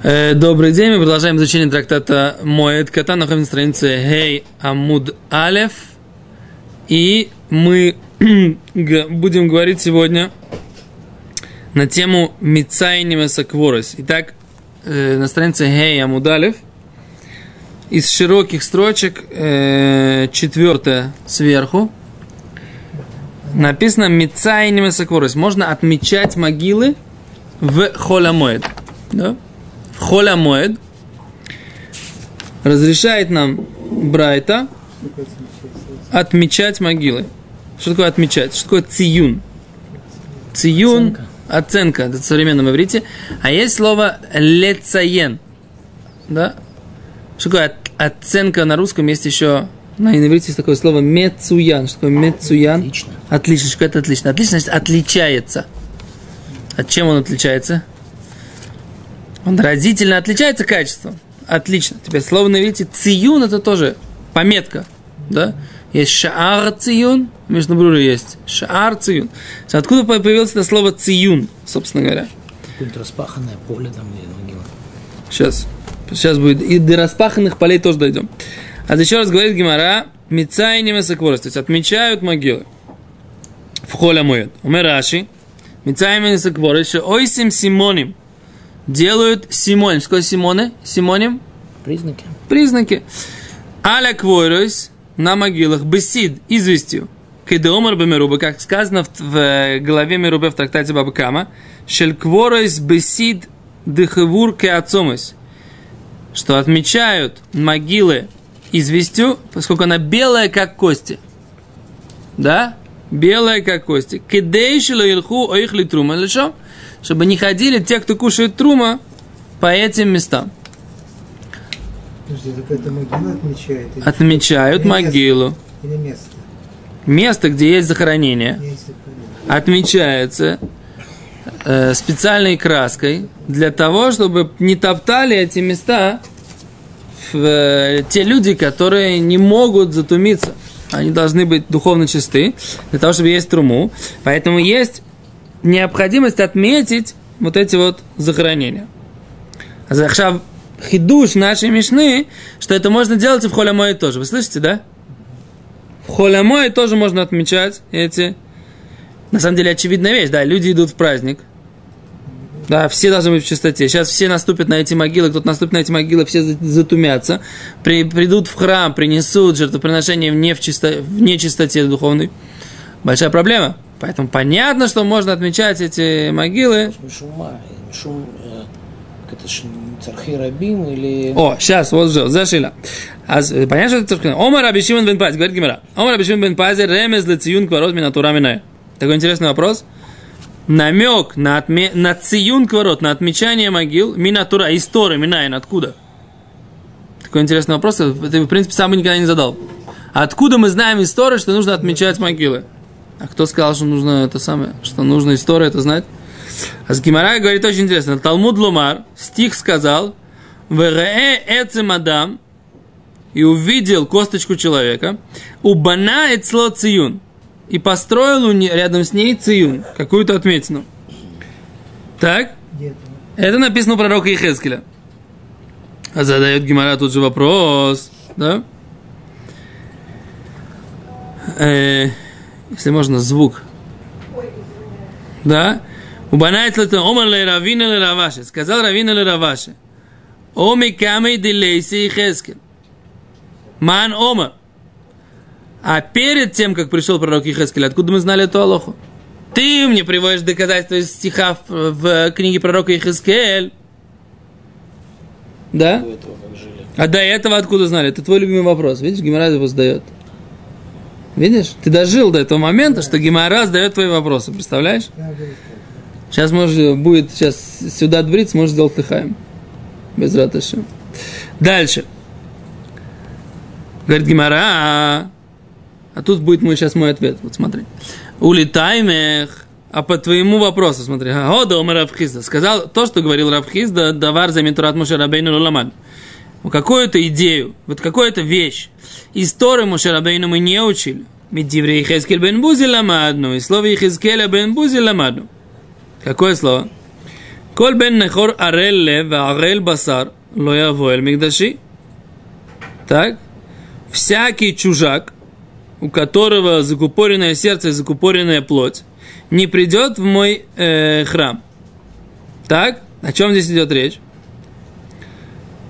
Э, добрый день, мы продолжаем изучение трактата Моэд Кота, находимся на странице Хей Амуд Алев. И мы будем говорить сегодня на тему Мицайнима Сакворос. Итак, э, на странице Хей Амуд Алев из широких строчек э, четвертая сверху написано Мицайнима Сакворос. Можно отмечать могилы в Холямоэд. Да? Холя Моэд разрешает нам Брайта отмечать могилы. Что такое отмечать? Что такое циюн? Циюн оценка, оценка это в современном иврите. А есть слово лецаен. Да? Что такое оценка на русском? Есть еще на иврите есть такое слово мецуян. Что такое мецуян? Отлично. Отлично. Что это отлично? Отлично значит отличается. От чем он отличается? Он разительно отличается качеством. Отлично. Теперь слово на иврите циюн это тоже пометка. Да? Есть шаар циюн, между брури есть шаар циюн. Откуда появилось это слово циюн, собственно говоря? Какое-то распаханное поле там или могила. Сейчас. Сейчас будет. И до распаханных полей тоже дойдем. А еще раз говорит Гимара, Мицай не То есть отмечают могилы. В холе моет. Умераши. Мицай не месокворос. Ойсим симоним делают симоним. Что симоны? Симоним? Признаки. Признаки. Аля квойройс на могилах бесид известью. Кедеомар бемеруба, как сказано в, в главе Мерубе в трактате Бабакама, шель кворойс бесид дыхевур кеацомос, что отмечают могилы известью, поскольку она белая, как кости. Да? Белая, как кости. Кедейшило илху оихли трума. Лишо? чтобы не ходили те, кто кушает трума, по этим местам. Подожди, так это могила отмечает? Или Отмечают или могилу. Место, или место? Место, где есть захоронение, Есть захоронение. отмечается э, специальной краской для того, чтобы не топтали эти места в, э, те люди, которые не могут затумиться. Они должны быть духовно чисты для того, чтобы есть труму. Поэтому есть необходимость отметить вот эти вот захоронения. А Захшав хидуш нашей Мишны, что это можно делать и в холямое тоже. Вы слышите, да? В холямое тоже можно отмечать эти... На самом деле очевидная вещь, да, люди идут в праздник, да, все должны быть в чистоте. Сейчас все наступят на эти могилы, кто-то наступит на эти могилы, все затумятся. При, придут в храм, принесут жертвоприношение в, не в, чисто, в нечистоте духовной. Большая проблема. Поэтому понятно, что можно отмечать эти могилы. Мишума, мишум, э, это цархи рабин или... О, сейчас, вот же, зашила. А, понятно, что это цархи Омар Абишиман бен Паз, говорит Гимара. Омар Абишиман бен Паз, ремез лециюн кварот минатура миная. Такой интересный вопрос. Намек на, отме... на циюн кварот, на отмечание могил, минатура, история, миная, откуда? Такой интересный вопрос, ты, в принципе, сам никогда не задал. Откуда мы знаем историю, что нужно отмечать могилы? А кто сказал, что нужно это самое, что нужно историю это знать? А с Гимара говорит очень интересно. Талмуд Лумар, стих сказал, «Верее эцем адам» и увидел косточку человека, «Убана эцло циюн» и построил рядом с ней циюн, какую-то отметину. Так? Это написано у пророка Ихескеля. А задает Гимара тут же вопрос, да? Э, если можно, звук. Да? Убанает лето омар ле равина ле раваше. Сказал равина ле раваше. Оми камей дилейси Ихескель. Ман омар. А перед тем, как пришел пророк Ихескель, откуда мы знали эту Алоху? Ты мне приводишь доказательства из стиха в, в книге пророка Ихескель. Да? До этого как жили. А до этого откуда знали? Это твой любимый вопрос. Видишь, Гимара его задает. Видишь? Ты дожил до этого момента, что Гимара задает твои вопросы. Представляешь? Сейчас может будет сейчас сюда брить, сможешь сделать лыхаем. Без раташи. Дальше. Говорит Гимара. А тут будет мой сейчас мой ответ. Вот смотри. Улетаймех. А по твоему вопросу, смотри. Да, Равхизда. Сказал то, что говорил Равхизда, давар за Митурат Моше Рабейну Ламан. Какую-то идею, вот какую-то вещь. Историю Моше Рабейну мы не учили. Медивре Ихескель бен Бузи ламадну. И слово Ихескеля бен Бузи ламадну. Какое слово? Коль бен нехор арел лев, арел басар, лоявоэль мигдаши. Так? Всякий чужак, у которого закупоренное сердце и закупоренная плоть, не придет в мой э, храм. Так? О чем здесь идет речь?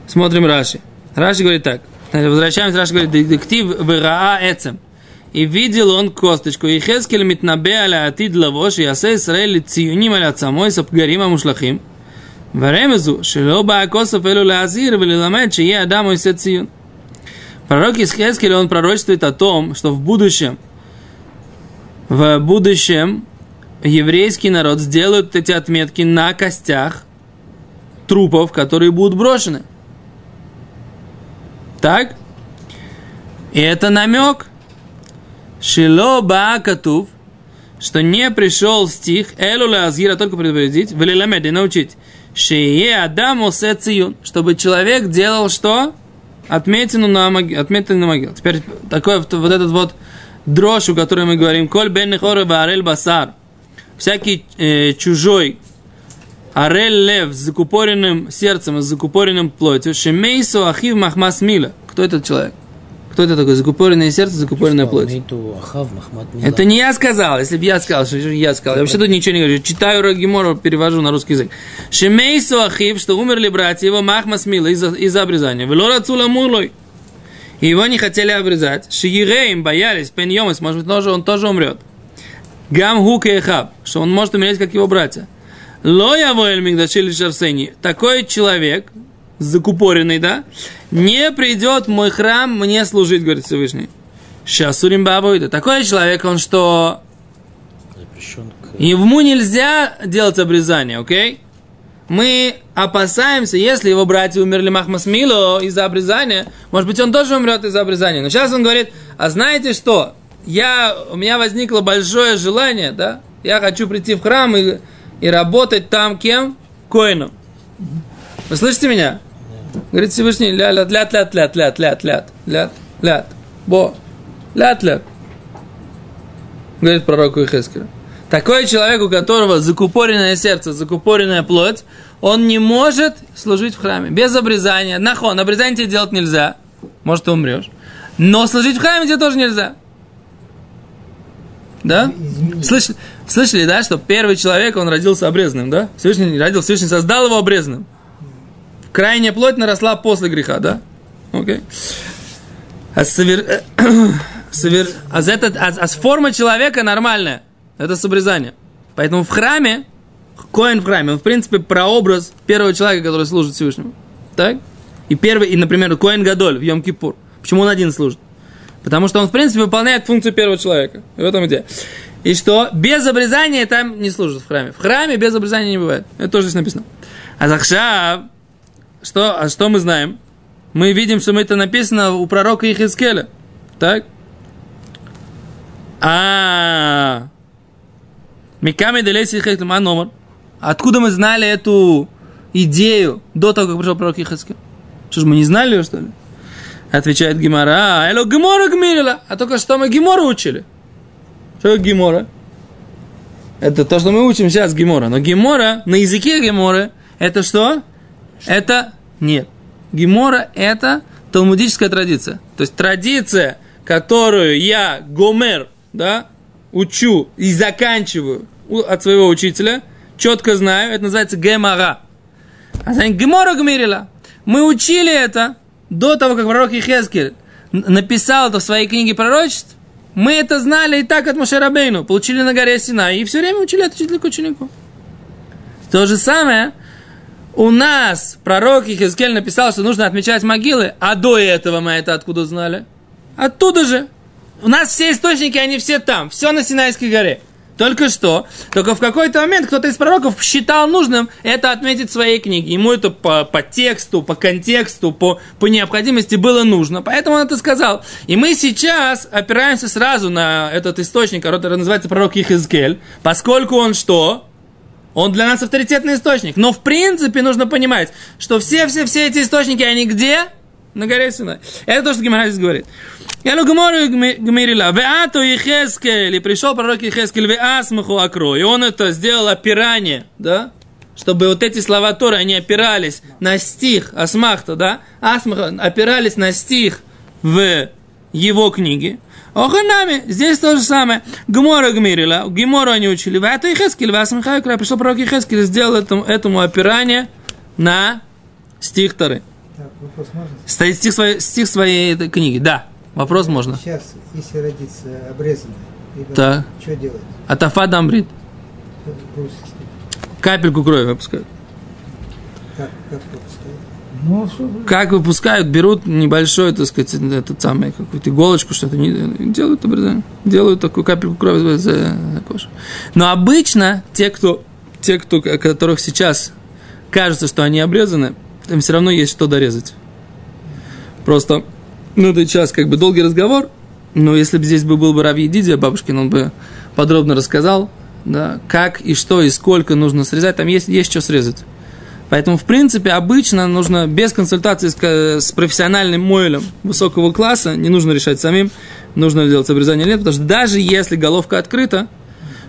Смотрим Раши. Раши говорит так. Возвращаемся, Раши говорит, детектив выраа эцем. И видел он косточку, и Хескель митнабе аля атид лавош, и асе Исраэль ציונים על עצמו, ספגרים המושלכים. ורמזו, שלא בא הכוסף אלו להזהיר וללמד שיהיה אדם עושה ציון. Пророк Исхескель, он пророчествует о том, что в будущем, в будущем еврейский народ сделает эти отметки на костях трупов, которые будут брошены. Так? И это намек. Шило Баакатув, что не пришел стих Элу Азгира только предупредить, Велиламед и научить. Шие Адам Циюн, чтобы человек делал что? Отметину на могилу. Отметину на могилу. Теперь такой вот этот вот дрожь, о которой мы говорим, Коль бен нехора варель басар. Всякий э, чужой Арель лев с закупоренным сердцем с закупоренным плотью. Шемейсу ахив махмас мила. Кто этот человек? Кто это такой? Закупоренное сердце, закупоренная плоть. Это не я сказал. Если бы я сказал, что я сказал. Я вообще тут ничего не говорю. Читаю Рагимору, перевожу на русский язык. Шемейсу ахив, что умерли братья его махмас мила из-за из обрезания. Велора цула мулой. И его не хотели обрезать. Шиирейм боялись, пеньемас, может быть, тоже, он тоже умрет. Гам хукехаб, что он может умереть, как его братья. Лоя воэль мигдашили шарсени. Такой человек, закупоренный, да, не придет мой храм мне служить, говорит Всевышний. Шасурим бабуида. Такой человек, он что... Ему нельзя делать обрезание, окей? Мы опасаемся, если его братья умерли Махмас Мило из-за обрезания, может быть, он тоже умрет из-за обрезания. Но сейчас он говорит, а знаете что? Я, у меня возникло большое желание, да? Я хочу прийти в храм и и работать там кем? Коином. Вы слышите меня? Говорит Всевышний, ля ля ля ля ля ля ля ля ля ля бо ля ля Говорит пророку Ихескелю. Такой человек, у которого закупоренное сердце, закупоренная плоть, он не может служить в храме. Без обрезания. Нахон, обрезание тебе делать нельзя. Может, ты умрешь. Но служить в храме тебе тоже нельзя. Да? Слышали, слышали, да, что первый человек, он родился обрезанным, да? Всевышний родил, Всевышний создал его обрезанным. Крайняя плоть наросла после греха, да? Окей. А, совер... а, этот... а, а форма человека нормальная. Это с обрезанием. Поэтому в храме, Коин в храме, он, в принципе, прообраз первого человека, который служит Всевышнему. Так? И первый, и, например, Коин Гадоль в Йом-Кипур. Почему он один служит? Потому что он, в принципе, выполняет функцию первого человека. В этом идея. И что без обрезания там не служит в храме. В храме без обрезания не бывает. Это тоже здесь написано. А Захшав, что, а что мы знаем? Мы видим, что это написано у пророка Ихискеля. Так? А Миками Делеси номер. Откуда мы знали эту идею до того, как пришел пророк Ихискель? Что ж, мы не знали ее, что ли? Отвечает Гимара, а эло Гимора гмирила. А только что мы Гимора учили. Что Гимора? Это то, что мы учим сейчас Гимора. Но Гимора, на языке Гимора, это что? Это нет. Гимора это талмудическая традиция. То есть традиция, которую я, Гомер, да, учу и заканчиваю от своего учителя, четко знаю, это называется Гемара. А за Гемора Гмирила. Мы учили это, до того, как пророк Ихескель написал это в своей книге пророчеств, мы это знали и так от Мошерабейну, получили на горе Сина, и все время учили от учителя к ученику. То же самое, у нас пророк Ихескель написал, что нужно отмечать могилы, а до этого мы это откуда знали? Оттуда же. У нас все источники, они все там, все на Синайской горе. Только что, только в какой-то момент кто-то из пророков считал нужным это отметить в своей книге. Ему это по, по тексту, по контексту, по, по необходимости было нужно. Поэтому он это сказал. И мы сейчас опираемся сразу на этот источник, который называется пророк Ихизкель, поскольку он что? Он для нас авторитетный источник. Но в принципе нужно понимать, что все-все-все эти источники, они где? На горе Синай. Это то, что Гимара здесь говорит. Ну гмору гмирила. Веато Ехескель. И пришел пророк Ехескель. Веасмаху акро. И он это сделал опирание. Да? чтобы вот эти слова Торы, они опирались на стих Асмахта, да, Асмаха опирались на стих в его книге, Оханами, здесь то же самое. Гмора гмирила, Гмору они учили. Это и Хескель, вас Михай пришел пророк Хескель, сделал этому, этому опирание на стих можно? Стоит стих своей, стих своей этой книги. Да, вопрос можно. Сейчас, если родится обрезанный, Так. что делать? Атафа дамбрит. Капельку крови выпускают. Как, как Как выпускают, берут небольшой, так сказать, этот самый, какую-то иголочку, что-то, не, делают делают такую капельку крови за, кожу. Но обычно те, кто, те, кто, которых сейчас кажется, что они обрезаны, им все равно есть что дорезать. Просто, ну, это сейчас как бы долгий разговор, но если бы здесь бы был бы Рави Дидия Бабушкин, он бы подробно рассказал, да, как и что и сколько нужно срезать, там есть, есть что срезать. Поэтому, в принципе, обычно нужно без консультации с, с профессиональным мойлем высокого класса, не нужно решать самим, нужно делать обрезание или нет, потому что даже если головка открыта,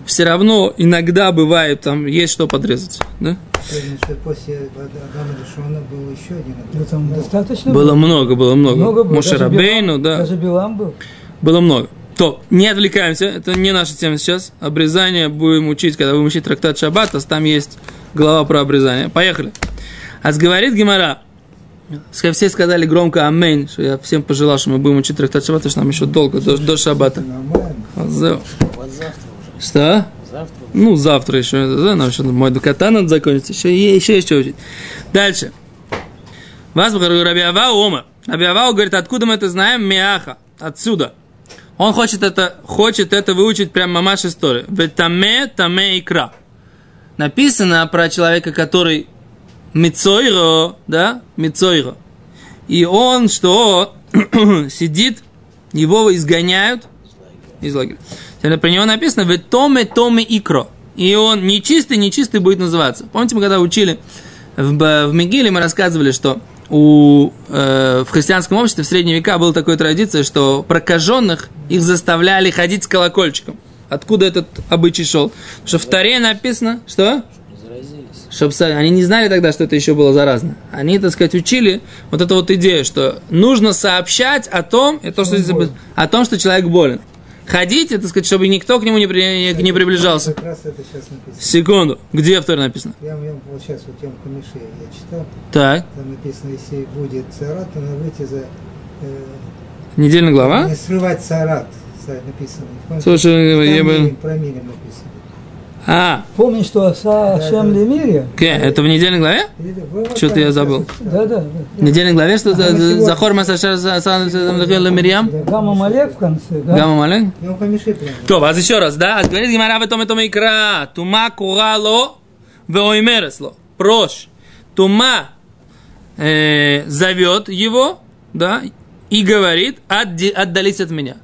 все равно иногда бывает, там есть что подрезать. Да? Помню, что после Адама Решона был еще один ну, обрез. там достаточно Было много, было много. Много было. Моше Даже Рабейну, Билам- да, Даже Билам был. было много. То, не отвлекаемся, это не наша тема сейчас. Обрезание будем учить, когда будем учить трактат Шаббата, там есть глава про обрезание. Поехали. А говорит Гимара, все сказали громко амейн, что я всем пожелал, что мы будем учить трактат Шаббата, что нам еще долго, до, до Шаббата. Завтра. Что? Завтра. Ну, завтра еще, да, нам еще мой дуката надо закончить, еще, еще есть что учить. Дальше. Вас Раби Авау Ома. Раби Авау говорит, откуда мы это знаем? Миаха. Отсюда. Он хочет это, хочет это выучить прямо мамаш истории. Ветаме, таме икра. Написано про человека, который мицойро, да, мицойро. И он, что сидит, его изгоняют из лагеря. Про него написано в томе томе икро. И он нечистый, нечистый будет называться. Помните, мы когда учили в, в Мегиле, мы рассказывали, что у, э, в христианском обществе в средние века была такая традиция, что прокаженных их заставляли ходить с колокольчиком. Откуда этот обычай шел? Потому что в Таре написано, что? Не заразились. Чтоб, со- они не знали тогда, что это еще было заразно. Они, так сказать, учили вот эту вот идею, что нужно сообщать о том, и то, что, о том, что человек болен. Ходите, так сказать, чтобы никто к нему не, при- не, приближался. Секунду. Где в Торе написано? Я, я вот сейчас вот Йом Хамиши я читал, Так. там написано, если будет царат, то надо выйти за... э, Недельная глава? Не срывать царат, называют, написано. Слушай, про Мирим, про Мирим написано. А. Помнишь, что Аса Ашем Лемире? Ке, это в недельной главе? Что-то я забыл. Да, да. В недельной главе, что Захор Масаша Асан Лемирьям? Гамма Малек в конце, да? Гамма Малек? Ну, помеши прямо. То, вас еще раз, да? Говорит Гимара в этом этом икра. Тума курало веоймересло. Прош. Тума э, зовет его, да, и говорит, отдались от меня.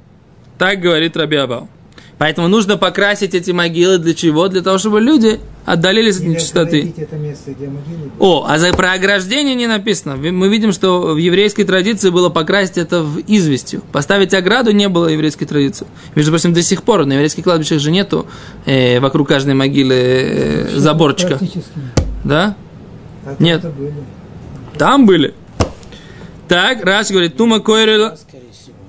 Так говорит Раби Абау. Поэтому нужно покрасить эти могилы для чего? Для того, чтобы люди отдалились от нечистоты. найдите это место, где могилы. О, а за про ограждение не написано. Мы видим, что в еврейской традиции было покрасить это в известью. Поставить ограду не было еврейской традиции. Между прочим, до сих пор на еврейских кладбищах же нету э, вокруг каждой могилы э, заборчика. Да? А Нет. были. Там были. Так, Раш говорит, Тума всего.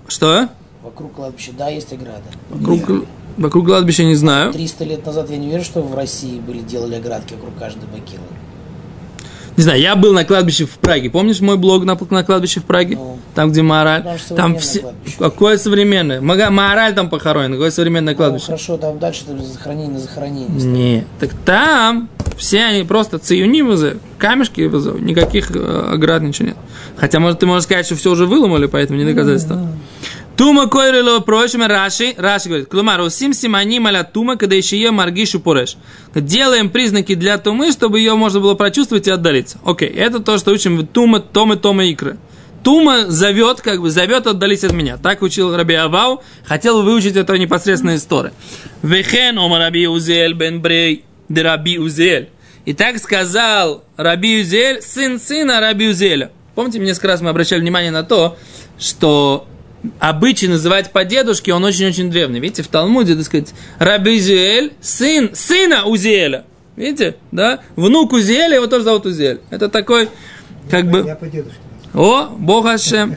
Что? Вокруг кладбища, да, есть ограда. Вокруг, вокруг кладбища не знаю. 300 лет назад я не верю, что в России были делали оградки вокруг каждой могилы. Не знаю, я был на кладбище в Праге. Помнишь мой блог на, на кладбище в Праге? Ну. там, где Маораль. Там все... кладбище. Какое современное? Мага- Маораль там похоронен. Какое современное Ну, кладбище? хорошо, там дальше там захоронение на захоронение. Не, так там все они просто циюни вызовут, камешки вызовут, никаких э, оград, ничего нет. Хотя, может, ты можешь сказать, что все уже выломали, поэтому не доказательство. Тума койрило прочим Раши, Раши говорит, клумар, усим симани маля тума, когда еще ее маргишу пореш. Делаем признаки для тумы, чтобы ее можно было прочувствовать и отдалиться. Окей, это то, что учим тума, тома, тома, икры. Тума зовет, как бы зовет, отдались от меня. Так учил Раби Авау, хотел выучить это непосредственно из Торы. Вехен ома Раби Узель бен Брей, де Раби Узель. И так сказал Раби Узель, сын сына Раби Узеля. Помните, несколько раз мы обращали внимание на то, что обычай называть по дедушке, он очень-очень древний. Видите, в Талмуде, так сказать, Раби Узель, сын сына Узеля. Видите? Да? Внук Узиэля, его тоже зовут Узиэль. Это такой, как бы... Я по дедушке. О, Бог Ашем.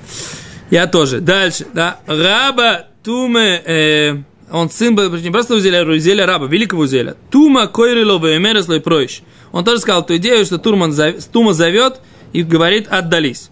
Я тоже. Дальше, да. Раба Туме, э, он сын был, не просто Узеля, а Узеля раба, великого Узеля. Тума Койрилова и Мереслой Пройш. Он тоже сказал ту идею, что Турман, Тума зовет и говорит «отдались».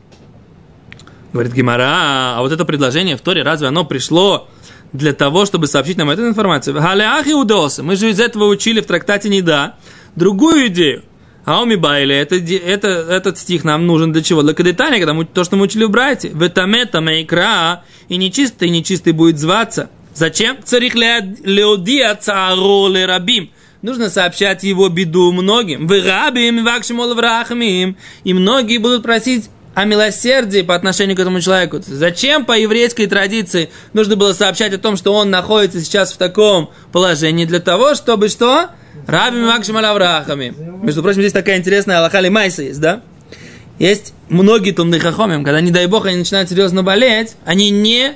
Говорит Гимара, а вот это предложение в Торе, разве оно пришло для того, чтобы сообщить нам эту информацию? Галеах Иудоса, мы же из этого учили в трактате «Неда» другую идею. А уми байли, это, это, этот стих нам нужен для чего? Для кадетания, когда мы, то, что мы учили в брате. Ветамета мейкра, и нечистый, и нечистый будет зваться. Зачем? Царих леодия царо рабим. Нужно сообщать его беду многим. В рабим, вакшимол врахмим. И многие будут просить о милосердии по отношению к этому человеку. Зачем по еврейской традиции нужно было сообщать о том, что он находится сейчас в таком положении? Для того, чтобы что? Рабим Макшим Аврахами. Между прочим, здесь такая интересная Аллаха Майса есть, да? Есть многие тумные хахомим, когда, не дай бог, они начинают серьезно болеть, они не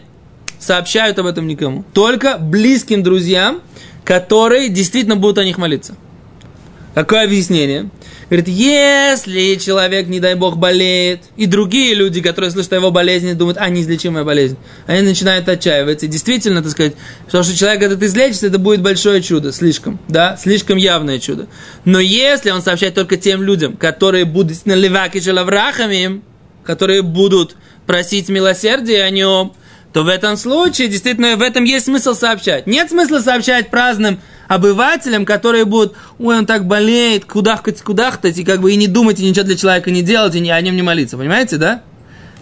сообщают об этом никому. Только близким друзьям, которые действительно будут о них молиться. Какое объяснение? Говорит, если человек, не дай бог, болеет, и другие люди, которые слышат о его болезни, думают, а, неизлечимая болезнь, они начинают отчаиваться. И действительно, так сказать, что, что человек этот излечится, это будет большое чудо, слишком, да, слишком явное чудо. Но если он сообщает только тем людям, которые будут на леваке шалаврахами, которые будут просить милосердия о нем, то в этом случае действительно в этом есть смысл сообщать. Нет смысла сообщать праздным обывателям, которые будут, ой, он так болеет, кудахтать, кудахтать, и как бы и не думать, и ничего для человека не делать, и не, о нем не молиться. Понимаете, да?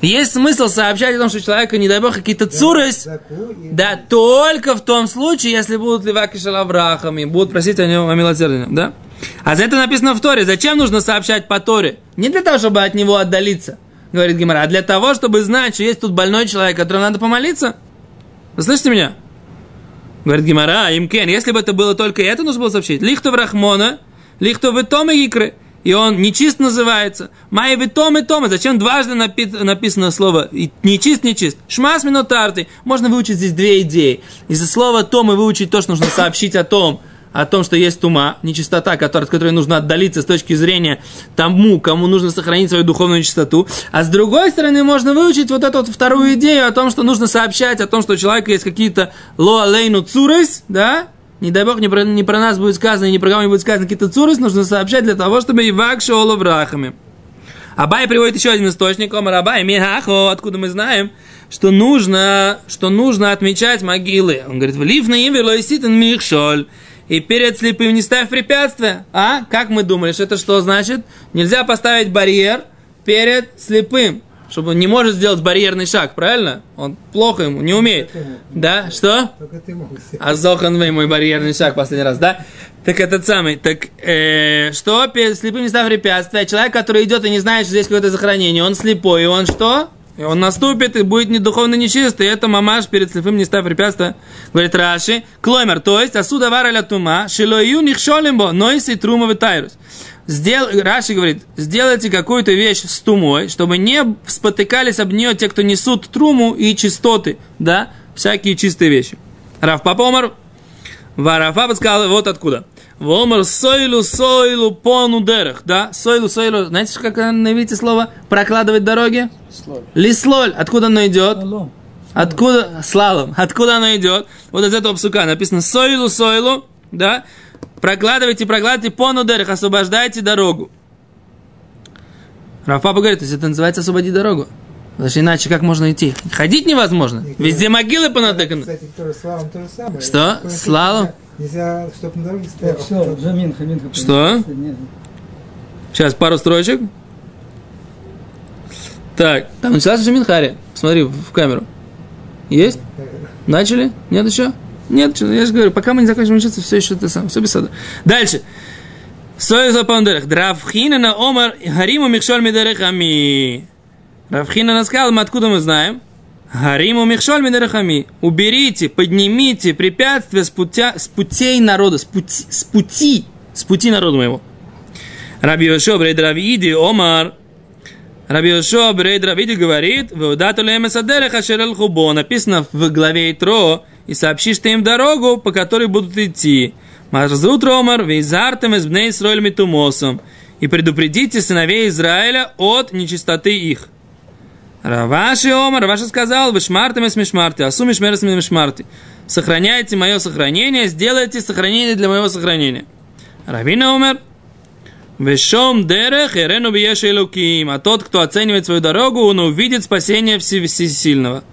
Есть смысл сообщать о том, что человека, не дай бог, какие-то цурыс, и- да, только в том случае, если будут леваки шалаврахами, будут просить о нем о милосердии, да? А за это написано в Торе. Зачем нужно сообщать по Торе? Не для того, чтобы от него отдалиться, говорит Гимара, а для того, чтобы знать, что есть тут больной человек, которому надо помолиться. Вы слышите меня? Говорит Гимара, имкен, если бы это было только это, нужно было сообщить. Лихто в Рахмона, лихто в Томе Икры. И он нечист называется. Майя в Томе Томе. Зачем дважды напи- написано слово и нечист, нечист? Шмас минотарты. Можно выучить здесь две идеи. Из-за слова Тома выучить то, что нужно сообщить о том, о том, что есть тума, нечистота, от которой нужно отдалиться с точки зрения тому, кому нужно сохранить свою духовную чистоту. А с другой стороны, можно выучить вот эту вот вторую идею о том, что нужно сообщать о том, что у человека есть какие-то лоалейну цурес, да, не дай бог, не про, не про нас будет сказано, и не про кого будет сказано какие-то цурес, нужно сообщать для того, чтобы и вак шоуло врахами. Абай приводит еще один источник, Омар Абай, Михахо, откуда мы знаем, что нужно, что нужно отмечать могилы. Он говорит, в лиф на имя лоиситен михшоль. И перед слепым не ставь препятствия. А? Как мы думали, что это что значит? Нельзя поставить барьер перед слепым. Чтобы он не может сделать барьерный шаг, правильно? Он плохо ему, не умеет. Да? Что? Только ты мог сделать. А Зохан вы мой барьерный шаг последний раз, да? Так этот самый, так э, что перед слепым не ставь препятствия? Человек, который идет и не знает, что здесь какое-то захоронение, он слепой, и он что? И он наступит и будет недуховно нечистый. Это мамаш перед слепым не ставь препятствия. Говорит Раши. Клоймер, то есть, асуда вараля тума, шилою нихшолимбо, нойси трума тайрус. Сдел... Раши говорит, сделайте какую-то вещь с тумой, чтобы не спотыкались об нее те, кто несут труму и чистоты, да, всякие чистые вещи. Раф Папомар, Варафа сказал вот откуда. Вомар сойлу сойлу пону дерах, да, сойлу сойлу, знаете, как на иврите слово прокладывать дороги? Лислоль, откуда оно идет? Шалом. Откуда, слалом, откуда оно идет? Вот из этого псука написано сойлу сойлу, да, прокладывайте, прокладывайте пону дерах, освобождайте дорогу. Рафапа говорит, то есть это называется освободить дорогу. Потому что иначе как можно идти? Ходить невозможно. Везде могилы понатыканы. Кстати, тоже слалом то же самое. Что? Слалом? Нельзя, чтобы на дороге стоял. Все, заминка, минка. Что? Нет. Сейчас пару строчек. Так, там началась уже Минхари. Смотри в камеру. Есть? Начали? Нет еще? Нет, я же говорю, пока мы не закончим учиться, все еще это самое, все без сада. Дальше. Сой за пандерах. Дравхина на омар хариму михшоль мидерехами. Равхина сказал, мы откуда мы знаем? Хариму михшоль мидерехами. Уберите, поднимите препятствия с, путя, с путей народа, с пути, с пути, с пути народа моего. Раби Йошуа Брейд Равиди Омар Раби Йошуа Брейд Равиди говорит «Веудату лемесадерех ашер хубо» Написано в главе Итро «И сообщишь ты им дорогу, по которой будут идти». Марзут Ромар, вейзартем из бней Исраэль митумосом. И предупредите сыновей Израиля от нечистоты их. Раваши Омар, Раваши сказал, вы шмартами с мишмарти, асу мишмерас мишмарти. Сохраняйте мое сохранение, сделайте сохранение для моего сохранения. Равина Омар, Вешом дерех эрену биеш элуким. А тот, кто оценивает свою дорогу, он увидит спасение Все- Всесильного.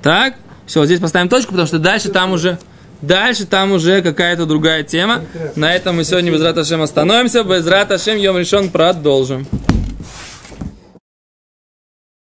Так? Все, здесь поставим точку, потому что дальше там уже... Дальше там уже какая-то другая тема. На этом мы сегодня без Рат Ашем остановимся. Без Рат Ашем Йом решен продолжим.